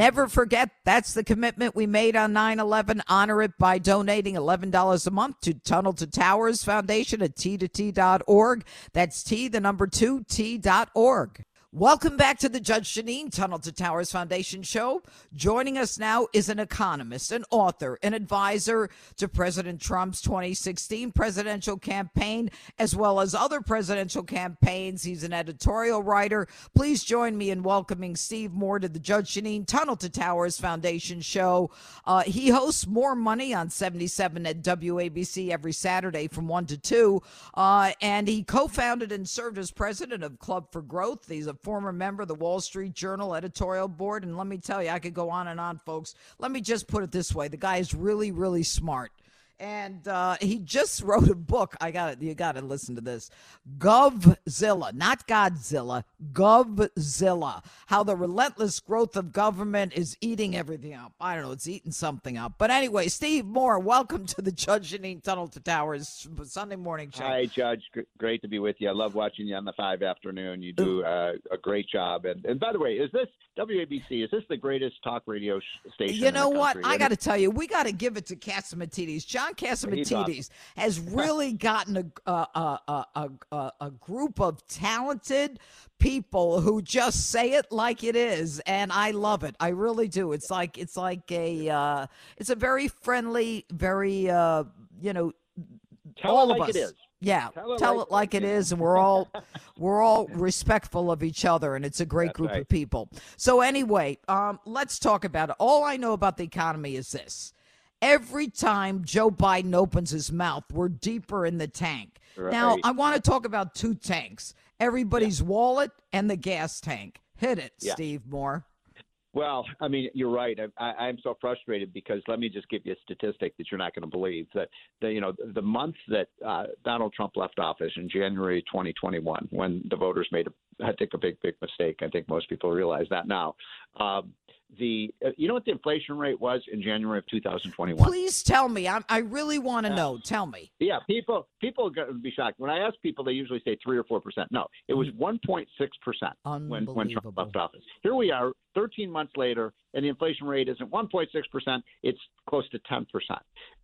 Never forget that's the commitment we made on 9 11. Honor it by donating $11 a month to Tunnel to Towers Foundation at t2t.org. That's T, the number two, T.org. Welcome back to the Judge Jeanine Tunnel to Towers Foundation show. Joining us now is an economist, an author, an advisor to President Trump's 2016 presidential campaign, as well as other presidential campaigns. He's an editorial writer. Please join me in welcoming Steve Moore to the Judge Jeanine Tunnel to Towers Foundation show. Uh, he hosts More Money on 77 at WABC every Saturday from 1 to 2. Uh, and he co founded and served as president of Club for Growth. He's a former member of the Wall Street Journal editorial board. And let me tell you, I could go on and on, folks. Let me just put it this way the guy is really, really smart and uh, he just wrote a book. I got it. You got to listen to this. Govzilla, not Godzilla. Govzilla. How the relentless growth of government is eating everything up. I don't know. It's eating something up. But anyway, Steve Moore, welcome to the Judge Jeanine Tunnel to Towers Sunday morning show. Hi, Judge. Great to be with you. I love watching you on the five afternoon. You do uh, a great job. And and by the way, is this WABC? Is this the greatest talk radio station? You know what? I got to tell you, we got to give it to Catsimatidis. John John Catsimatidis has really gotten a, a, a, a, a group of talented people who just say it like it is, and I love it. I really do. It's like it's like a uh, it's a very friendly, very uh, you know, Tell all of like us. It is. Yeah, tell, tell like, it like it is, and we're all we're all respectful of each other, and it's a great That's group right. of people. So anyway, um, let's talk about it. All I know about the economy is this: every time Joe Biden opens his mouth, we're deeper in the tank. Right. Now, I want to talk about two tanks: everybody's wallet and the gas tank. Hit it, Yeah. Steve Moore. Well, I mean, you're right. I, I, I'm so frustrated because let me just give you a statistic that you're not going to believe that the you know the month that uh, Donald Trump left office in January 2021, when the voters made a, I think a big big mistake. I think most people realize that now. Um, the uh, you know what the inflation rate was in January of 2021? Please tell me. I'm, I really want to know. Tell me. Yeah, people people are going to be shocked when I ask people. They usually say three or four percent. No, it was 1.6 percent when when Trump left office. Here we are, 13 months later, and the inflation rate isn't 1.6 percent. It's close to 10 percent.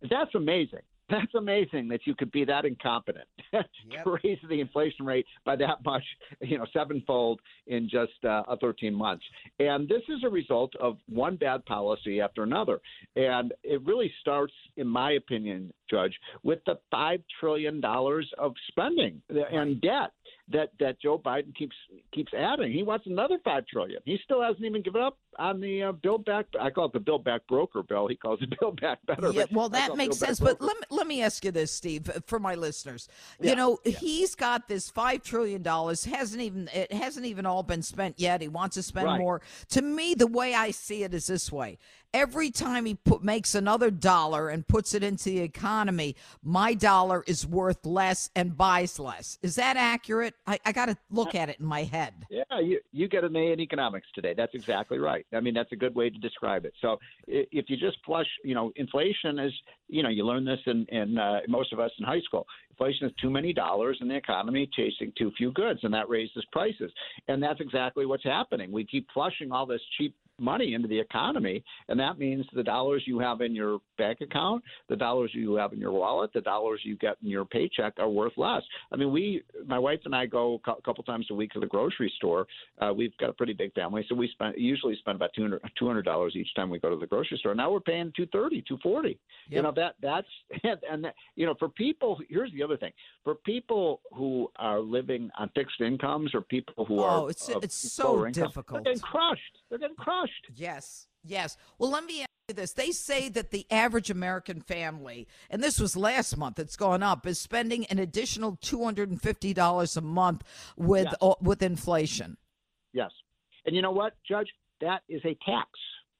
That's amazing. That's amazing that you could be that incompetent to raise the inflation rate by that much, you know, sevenfold in just uh, 13 months. And this is a result of one bad policy after another. And it really starts, in my opinion, Judge, with the five trillion dollars of spending and debt that that Joe Biden keeps keeps adding. He wants another five trillion. He still hasn't even given up on the uh, Build Back. I call it the Build Back Broker bill. He calls it Build Back Better. Yeah, well, that makes sense. But let me, let me ask you this, Steve, for my listeners. You know, yeah. he's got this five trillion dollars. hasn't even It hasn't even all been spent yet. He wants to spend Right. more. To me, the way I see it is this way: every time he put, makes another dollar and puts it into the economy, my dollar is worth less and buys less. Is that accurate? I, I got to look at it in my head. Yeah, you you get an A in economics today. That's exactly right. I mean, that's a good way to describe it. So if you just flush, you know, inflation is, you know, you learn this in in uh, most of us in high school. Inflation is too many dollars in the economy chasing too few goods, and that raises prices. And that's exactly what's happening. We keep flushing all this cheap money into the economy, and that means the dollars you have in your bank account, the dollars you have in your wallet, the dollars you get in your paycheck are worth less. I mean, we, my wife and I, go a couple times a week to the grocery store. Uh, we've got a pretty big family, so we spend usually spend about two hundred dollars each time we go to the grocery store. Now we're paying two thirty, two forty. You Yep. know that that's and, and that, you know for people. Here's the other thing: for people who are living on fixed incomes or people who are Oh, it's of it's so income, difficult. They're crushed. They're getting crushed. Yes, yes. Well, let me ask you this. They say that the average American family, and this was last month, it's gone up, is spending an additional $250 a month with Yes. uh, with inflation. Yes. And you know what, Judge? That is a tax,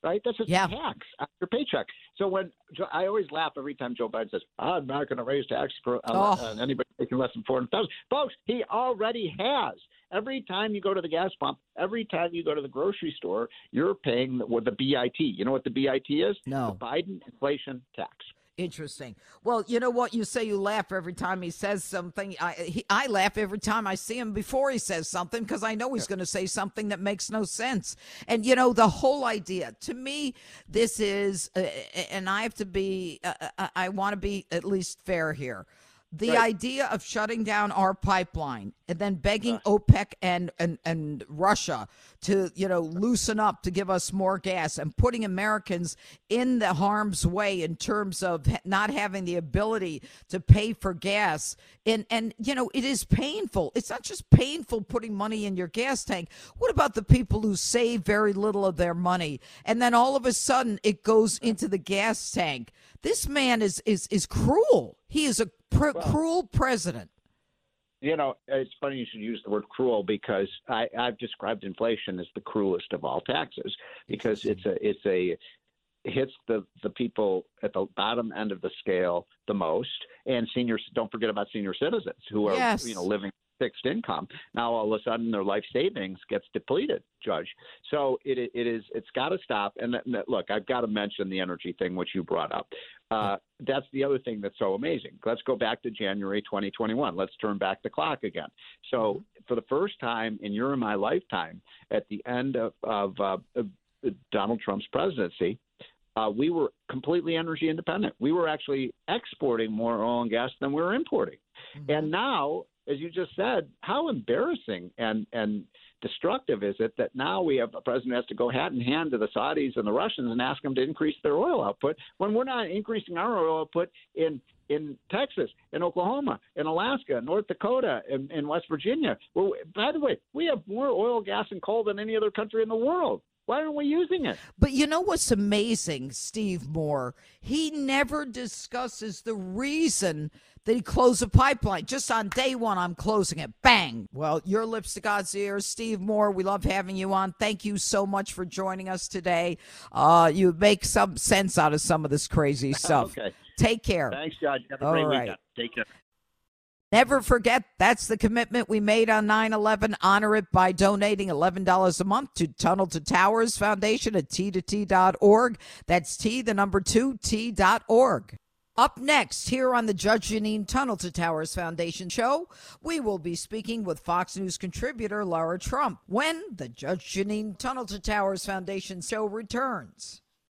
right? That's a Yeah. tax on your paycheck. So when I always laugh every time Joe Biden says, "I'm not going to raise taxes for uh, Oh. anybody making less than four hundred thousand. Folks, he already has. Every time you go to the gas pump, every time you go to the grocery store, you're paying with the BIT. You know what the BIT is? No. The Biden inflation tax. Interesting. Well, you know what? You say you laugh every time he says something. I, he, I laugh every time I see him before he says something because I know he's yeah. going to say something that makes no sense. And, you know, the whole idea to me, this is, uh, and I have to be, uh, uh I want to be at least fair here the right. idea of shutting down our pipeline and then begging OPEC and, and, and Russia to, you know, loosen up to give us more gas and putting Americans in the harm's way in terms of not having the ability to pay for gas. And, and, you know, it is painful. It's not just painful putting money in your gas tank. What about the people who save very little of their money and then all of a sudden it goes into the gas tank? This man is, is, is cruel. He is a pr- well, cruel president. You know, it's funny you should use the word cruel because I, I've described inflation as the cruelest of all taxes because it's a it's a hits the the people at the bottom end of the scale the most and seniors don't forget about senior citizens who are yes. you know living fixed income. Now all of a sudden their life savings gets depleted, Judge. So it it is it's got to stop. And look, I've got to mention the energy thing, which you brought up. Uh, that's the other thing that's so amazing. Let's go back to January 2021. Let's turn back the clock again. So mm-hmm. for the first time in your and my lifetime, at the end of, of uh, Donald Trump's presidency, uh, we were completely energy independent. We were actually exporting more oil and gas than we were importing. Mm-hmm. And now as you just said, how embarrassing and and destructive is it that now we have a president has to go hat in hand to the Saudis and the Russians and ask them to increase their oil output when we're not increasing our oil output in in Texas, in Oklahoma, in Alaska, North Dakota, in, in West Virginia. Well, by the way, we have more oil, gas, and coal than any other country in the world. Why aren't we using it? But you know what's amazing, Steve Moore? He never discusses the reason that he closed the pipeline. Just on day one, I'm closing it. Bang. Well, your lips to God's ears. Steve Moore, we love having you on. Thank you so much for joining us today. Uh, you make some sense out of some of this crazy stuff. okay. Take care. Thanks, Judge. Have a All great right. weekend. Take care. Never forget that's the commitment we made on 9 11. Honor it by donating $11 a month to Tunnel to Towers Foundation at t2t.org. That's T, the number two, T.org. Up next, here on the Judge Jeanine Tunnel to Towers Foundation show, we will be speaking with Fox News contributor Laura Trump when the Judge Jeanine Tunnel to Towers Foundation show returns.